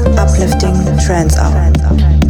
Uplifting trance hour.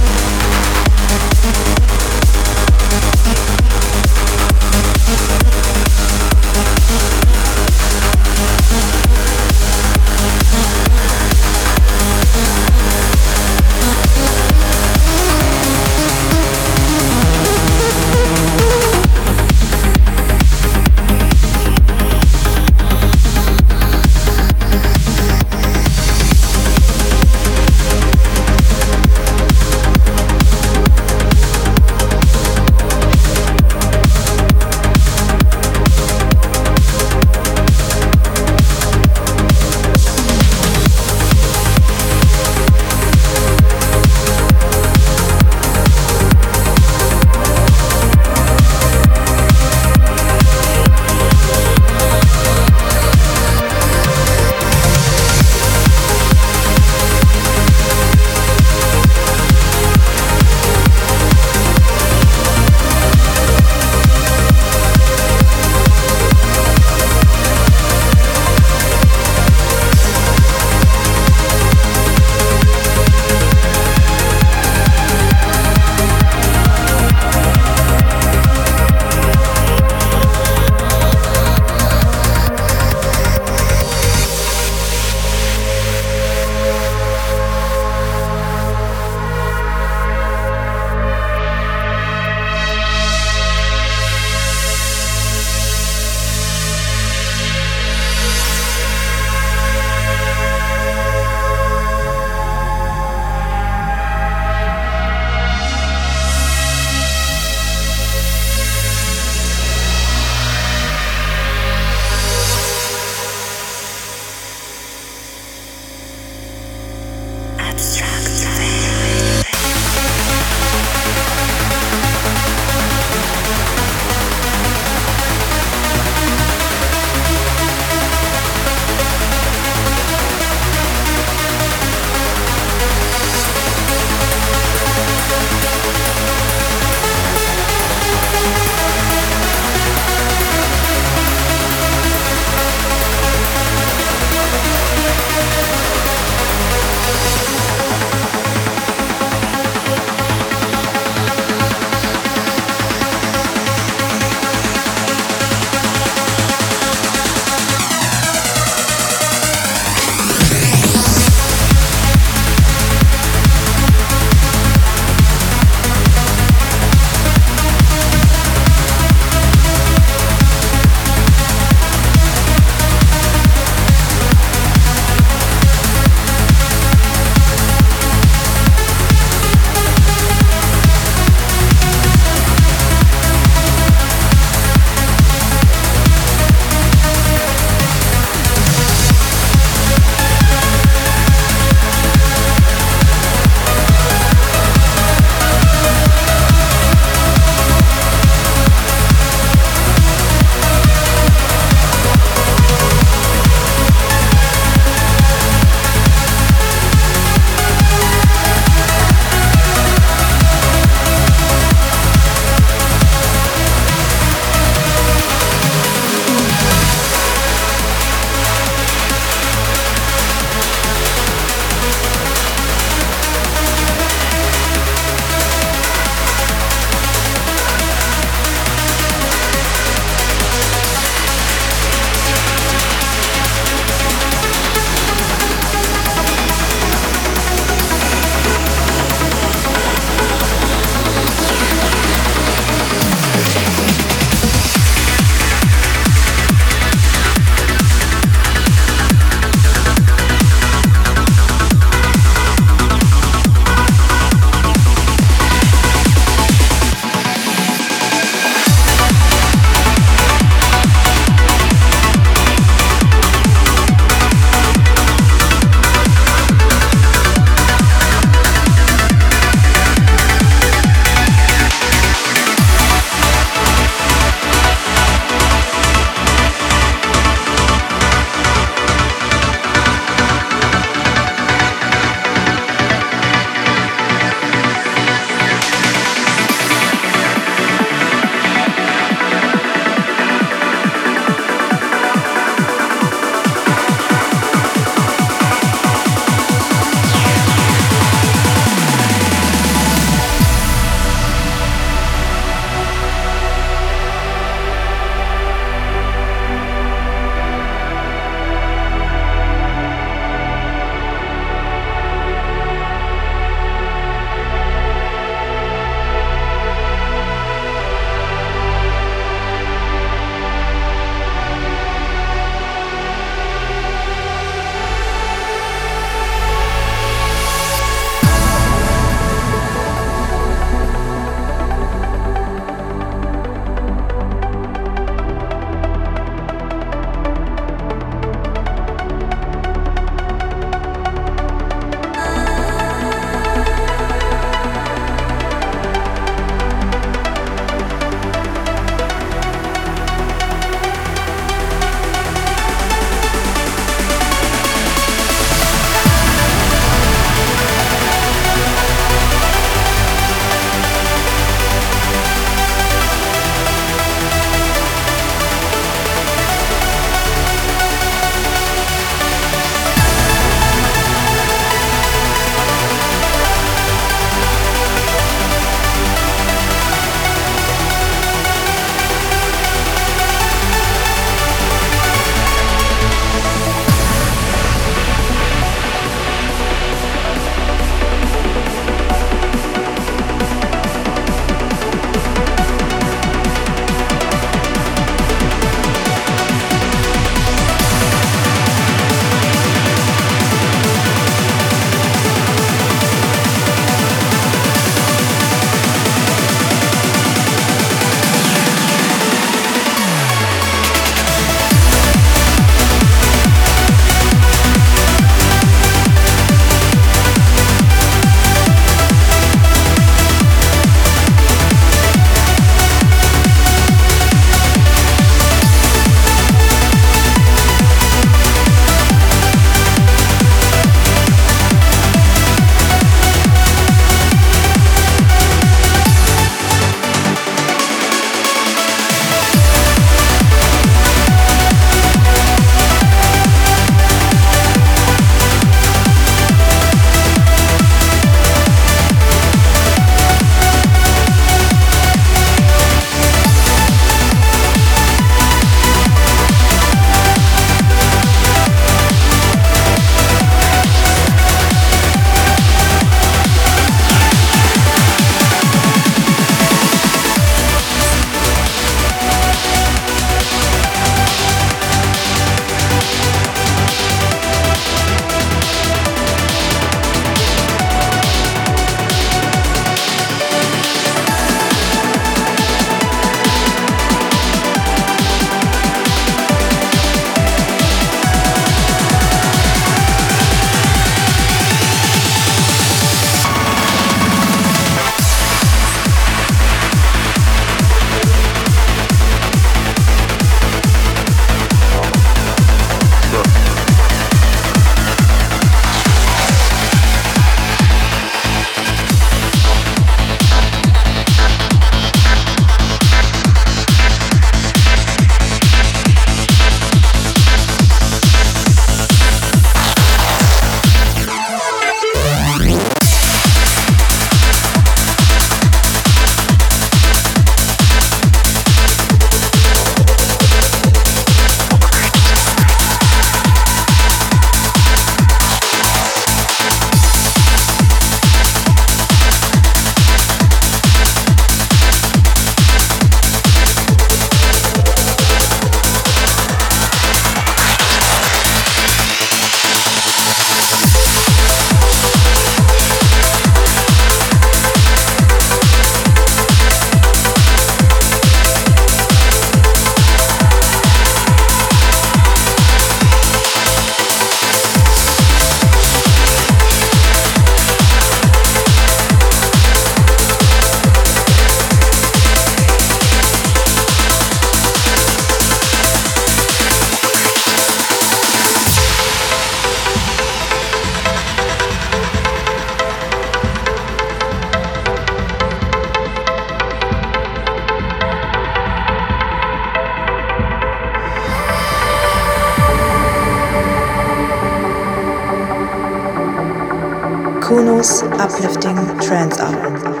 Kuno's uplifting trance hour.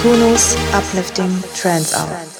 Kuno's uplifting trance hour.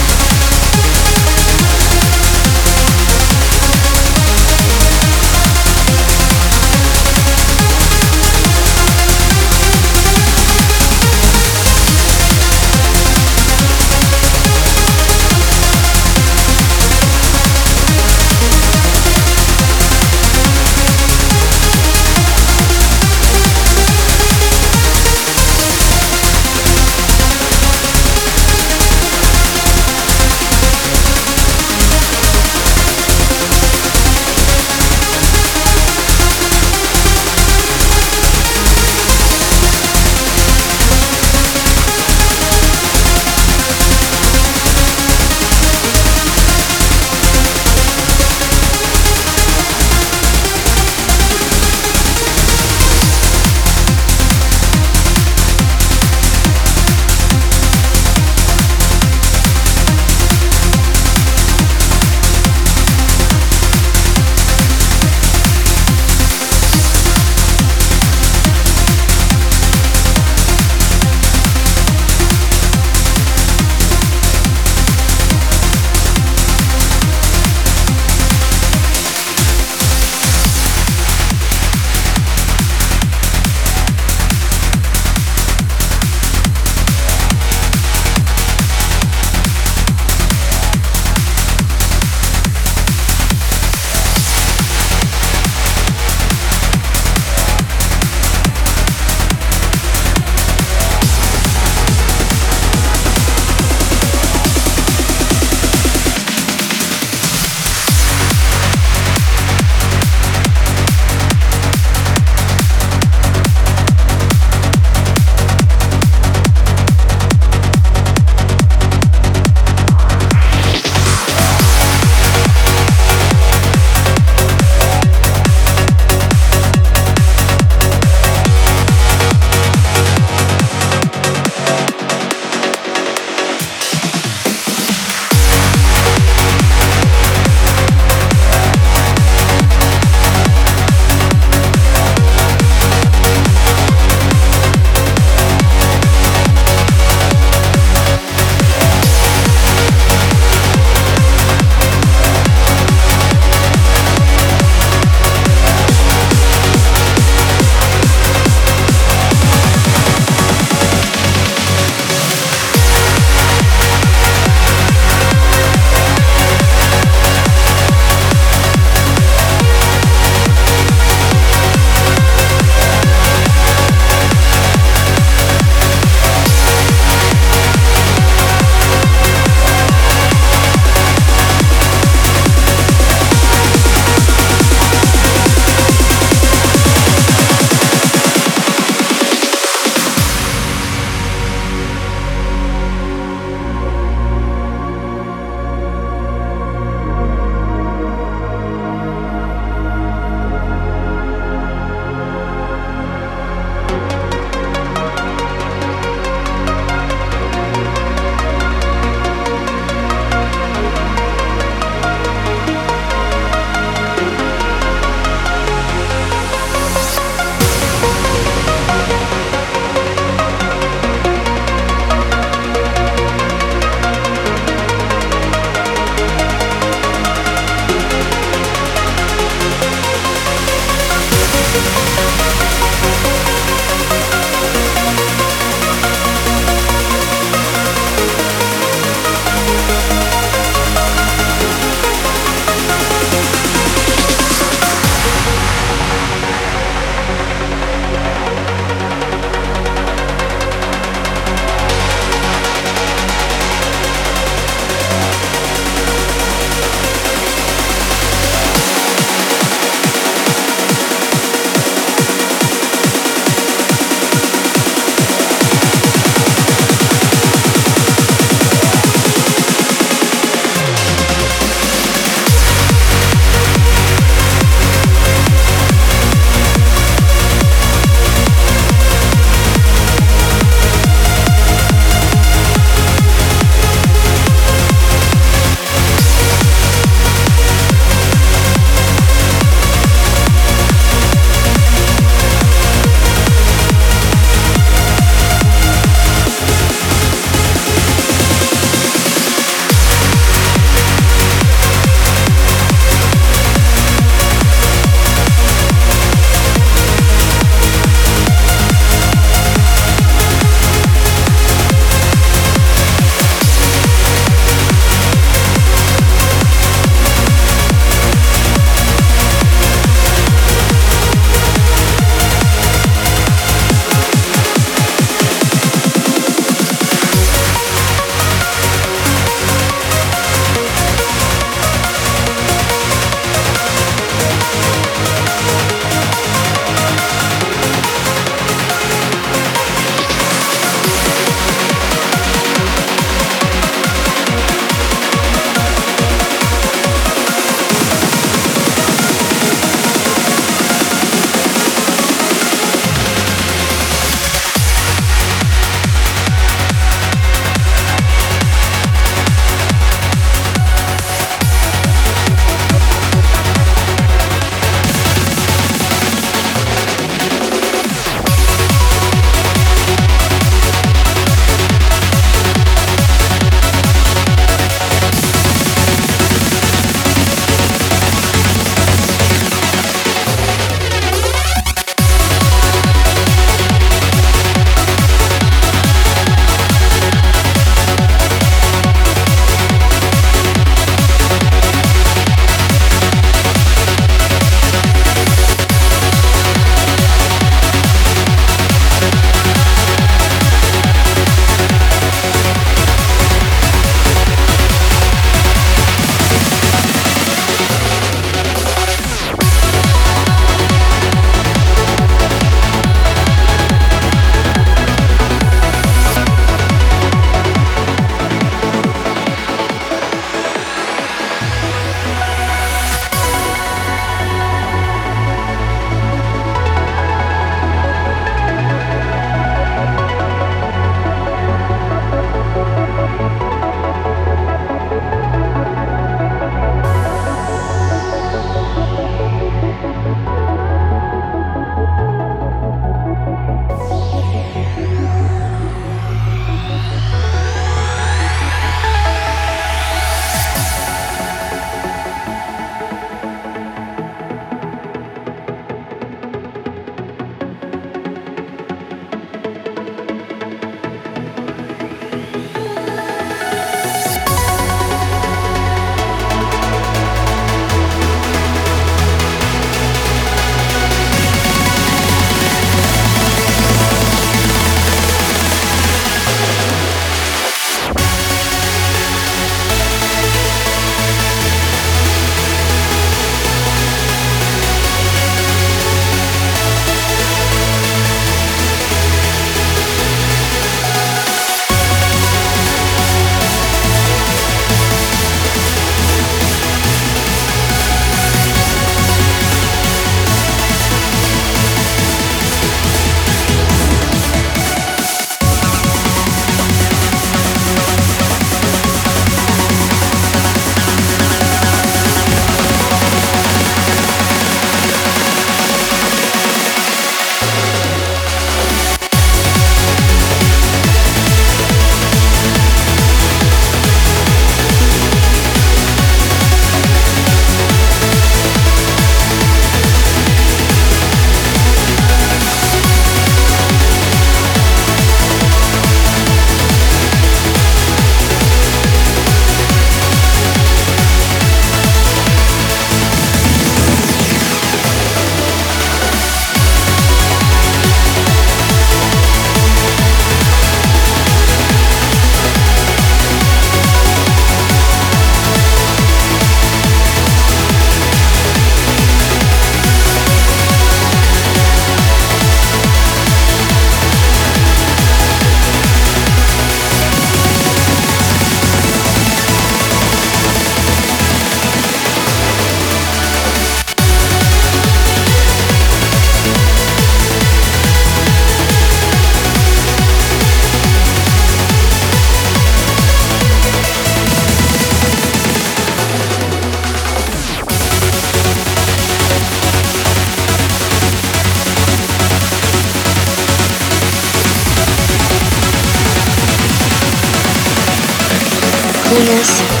happiness.